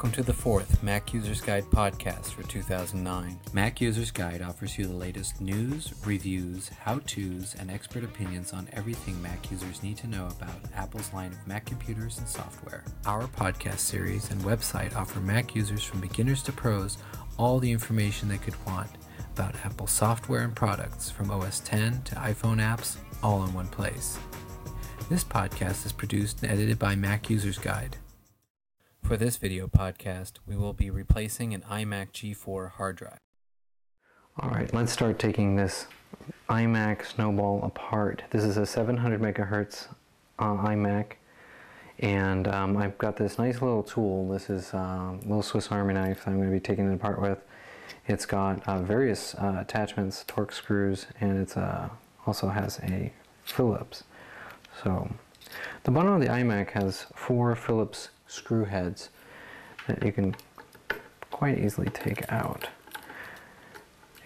Welcome to the fourth Mac Users Guide podcast for 2009. Mac Users Guide offers you the latest news, reviews, how to's, and expert opinions on everything Mac users need to know about Apple's line of Mac computers and software. Our podcast series and website offer Mac users from beginners to pros all the information they could want about Apple software and products from OS 10 to iPhone apps, all in one place. This podcast is produced and edited by Mac Users Guide. For this video podcast, we will be replacing an iMac G4 hard drive. Alright, let's start taking this iMac Snowball apart. This is a 700 megahertz uh, iMac and um, I've got this nice little tool. This is uh, a little Swiss Army knife that I'm going to be taking it apart with. It's got uh, various uh, attachments, Torx screws, and it uh, also has a Phillips. So the bottom of the iMac has four Phillips screw heads that you can quite easily take out.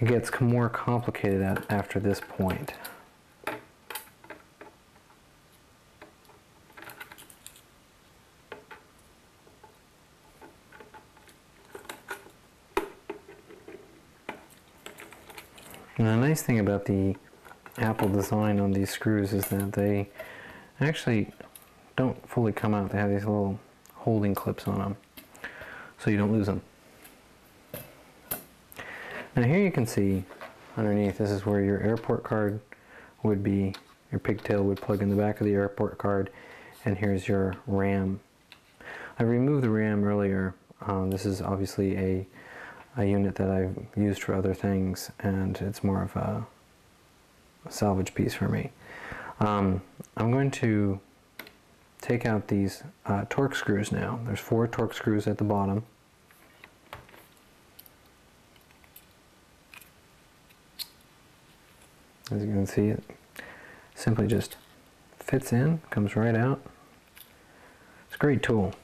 It gets more complicated at, after this point. And the nice thing about the Apple design on these screws is that they actually don't fully come out. They have these little holding clips on them so you don't lose them. Now here you can see underneath this is where your airport card would be, your pigtail would plug in the back of the airport card and here's your RAM. I removed the RAM earlier. Um, this is obviously a, a unit that I've used for other things and it's more of a, salvage piece for me. Um, I'm going to take out these uh, Torx screws now. There's four Torx screws at the bottom. As you can see, it simply just fits in, comes right out. It's a great tool.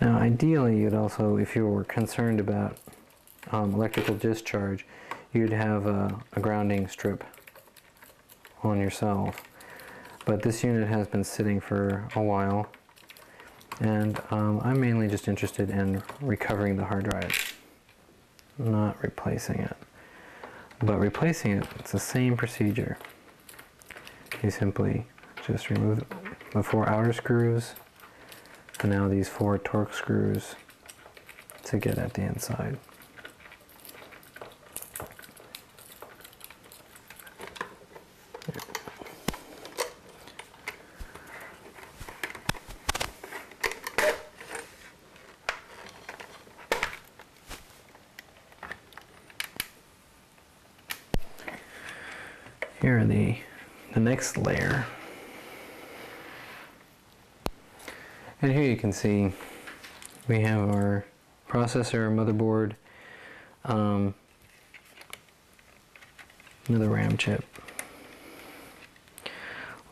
Now ideally you'd also, if you were concerned about um, electrical discharge, you'd have a, a grounding strip on yourself. But this unit has been sitting for a while and um, I'm mainly just interested in recovering the hard drive, not replacing it. But replacing it, it's the same procedure. You simply just remove the four outer screws and now these four Torx screws to get at the inside. Here are the, the next layer. And here you can see we have our processor, motherboard, um, another RAM chip,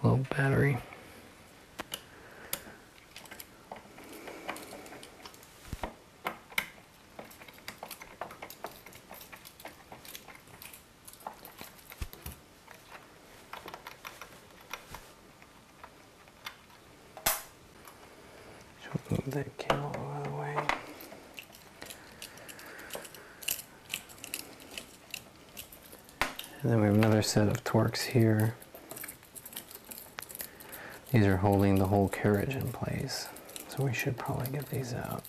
little battery. Move that of the way. And then we have another set of Torx here. These are holding the whole carriage in place. So we should probably get these out.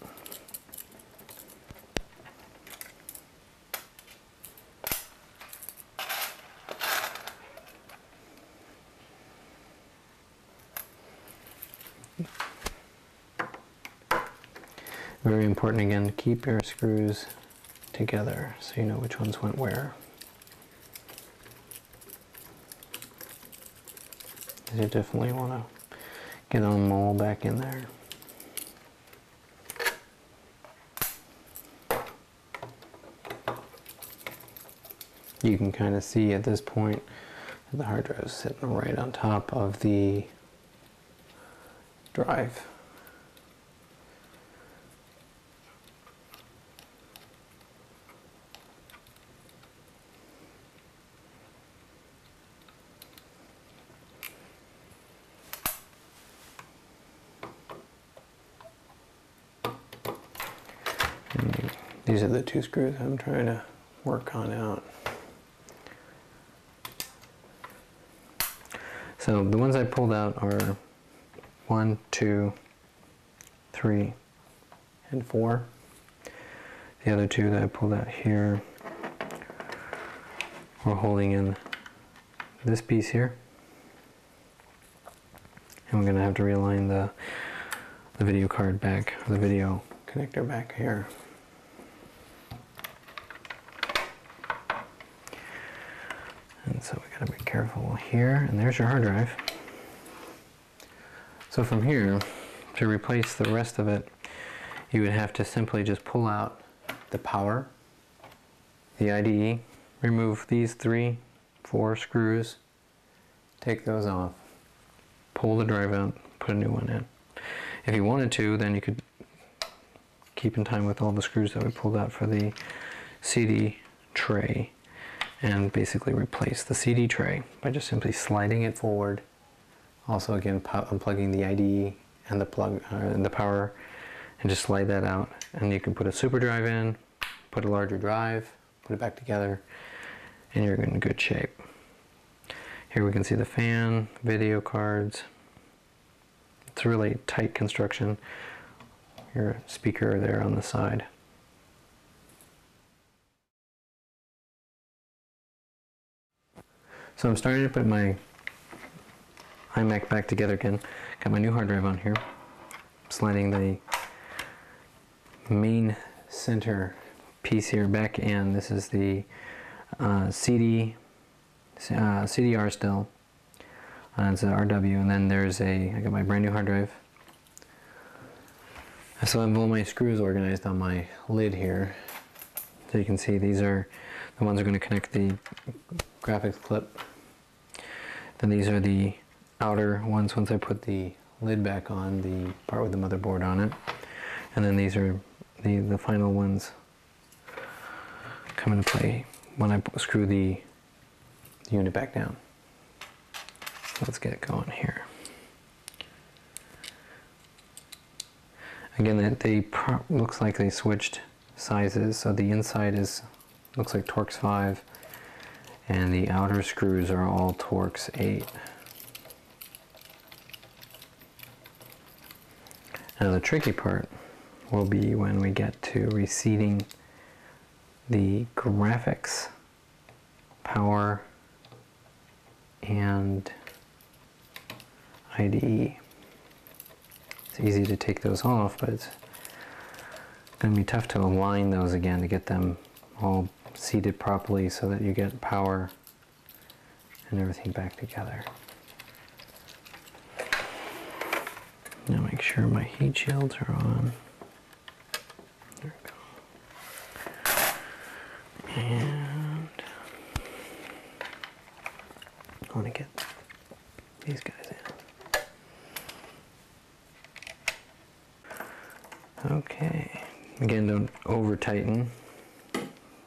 Very important again to keep your screws together so you know which ones went where. You definitely want to get them all back in there. You can kind of see at this point that the hard drive is sitting right on top of the drive. These are the two screws I'm trying to work on out. So the ones I pulled out are one, two, three, and four. The other two that I pulled out here we're holding in this piece here. And we're to have to realign the, the video card back, the video connector back here. And so we got to be careful here. And there's your hard drive. So from here, to replace the rest of it, you would have to simply just pull out the power, the IDE, remove these three, four screws, take those off, pull the drive out, put a new one in. If you wanted to, then you could keep in time with all the screws that we pulled out for the CD tray and basically replace the CD tray by just simply sliding it forward. Also again unplugging the IDE and the plug uh, and the power and just slide that out and you can put a super drive in, put a larger drive, put it back together and you're in good shape. Here we can see the fan, video cards. It's really tight construction. Your speaker there on the side. So I'm starting to put my iMac back together again. Got my new hard drive on here. Sliding the main center piece here back in. This is the uh, CD, uh, CDR still. Uh, it's an RW, and then there's a, I got my brand new hard drive. I still have all my screws organized on my lid here. So you can see these are the ones that are going to connect the graphics clip. Then these are the outer ones once I put the lid back on, the part with the motherboard on it. And then these are the, the final ones come into play when I screw the, the unit back down. Let's get going here. Again, that they looks like they switched sizes. So the inside is looks like Torx 5, and the outer screws are all Torx 8. Now the tricky part will be when we get to reseating the graphics, power, and IDE. It's easy to take those off, but it's going to be tough to align those again to get them all seated properly so that you get power and everything back together. Now make sure my heat shields are on. There we go. And I want to get these guys in. Okay. Again, don't over tighten.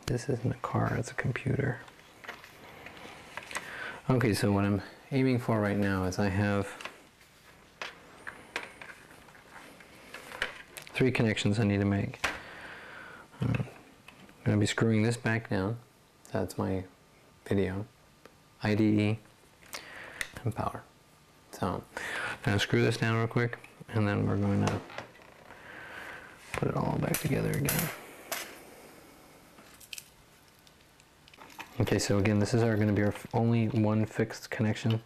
This isn't a car, it's a computer. Okay, so what I'm aiming for right now is I have three connections I need to make. Um, I'm going to be screwing this back down. That's my video, IDE, and power. So I'm to screw this down real quick, and then we're going to put it all back together again. Okay, so again, this is our going to be our only one fixed connection.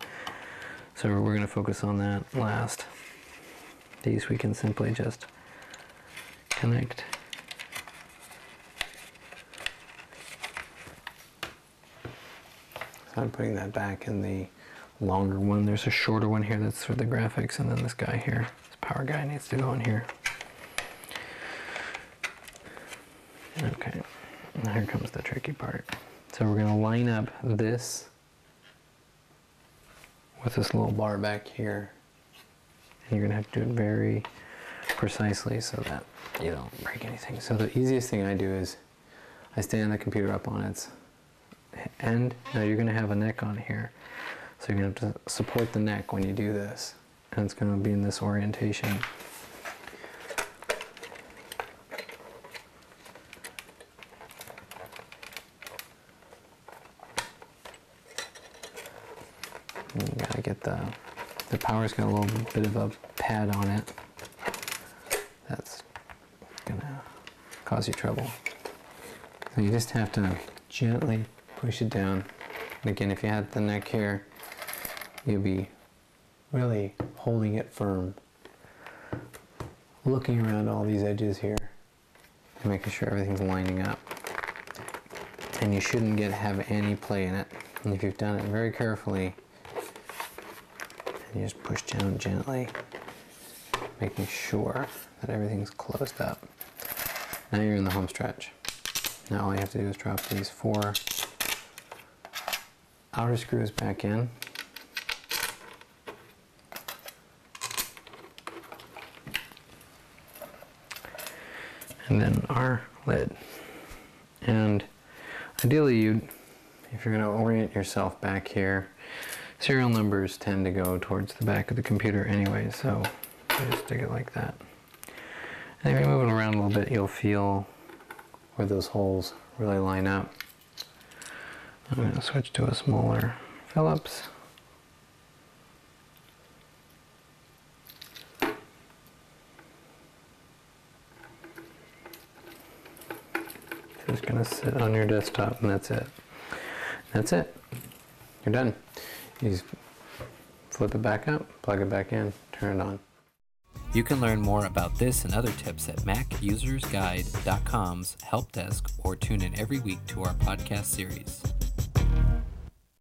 So we're going to focus on that last. These we can simply just connect So I'm putting that back in the longer one. There's a shorter one here that's for the graphics, and then this guy here, this power guy needs to go in here. Okay, now here comes the tricky part. So we're gonna line up this with this little bar back here. And you're gonna have to do it very precisely so that you don't break anything. So the easiest thing I do is I stand the computer up on its end. Now you're going to have a neck on here. So you're going to have to support the neck when you do this. And it's going to be in this orientation. You gotta get the the power's got a little bit of a pad on it. That's gonna cause you trouble. So you just have to gently push it down. And again, if you had the neck here, you'd be really holding it firm. Looking around all these edges here and making sure everything's lining up. And you shouldn't get have any play in it. And if you've done it very carefully, and you just push down gently, making sure that everything's closed up. Now you're in the home stretch. Now all you have to do is drop these four outer screws back in. And then our lid. And ideally you if you're going to orient yourself back here, serial numbers tend to go towards the back of the computer anyway, so just stick it like that. And if you move it around a little bit, you'll feel where those holes really line up. I'm going to switch to a smaller Phillips. Just going to sit on your desktop and that's it. That's it. You're done. You just flip it back up, plug it back in, turn it on. You can learn more about this and other tips at MacUsersGuide.com's help desk or tune in every week to our podcast series.